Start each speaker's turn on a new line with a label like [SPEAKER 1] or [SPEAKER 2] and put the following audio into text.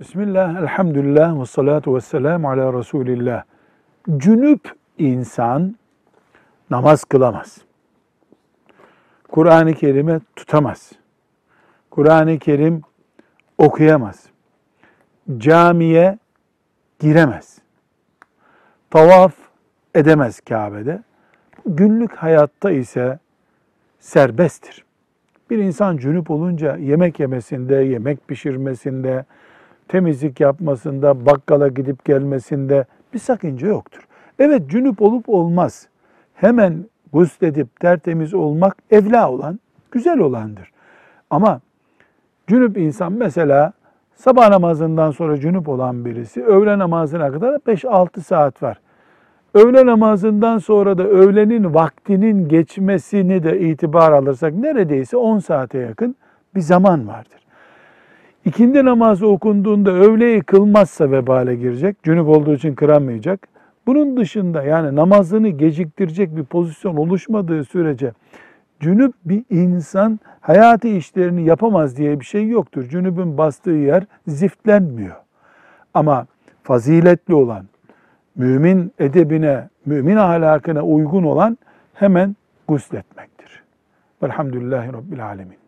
[SPEAKER 1] Bismillah, elhamdülillah ve salatu ve selamu ala Resulillah. Cünüp insan namaz kılamaz. Kur'an-ı Kerim'e tutamaz. Kur'an-ı Kerim okuyamaz. Camiye giremez. Tavaf edemez Kabe'de. Günlük hayatta ise serbesttir. Bir insan cünüp olunca yemek yemesinde, yemek pişirmesinde, temizlik yapmasında, bakkala gidip gelmesinde bir sakınca yoktur. Evet cünüp olup olmaz. Hemen gusledip tertemiz olmak evla olan, güzel olandır. Ama cünüp insan mesela sabah namazından sonra cünüp olan birisi öğle namazına kadar 5-6 saat var. Öğle namazından sonra da öğlenin vaktinin geçmesini de itibar alırsak neredeyse 10 saate yakın bir zaman vardır. İkindi namazı okunduğunda öğleyi kılmazsa vebale girecek. Cünüp olduğu için kıramayacak. Bunun dışında yani namazını geciktirecek bir pozisyon oluşmadığı sürece cünüp bir insan hayati işlerini yapamaz diye bir şey yoktur. Cünübün bastığı yer ziftlenmiyor. Ama faziletli olan, mümin edebine, mümin ahlakına uygun olan hemen gusletmektir. Velhamdülillahi Rabbil Alemin.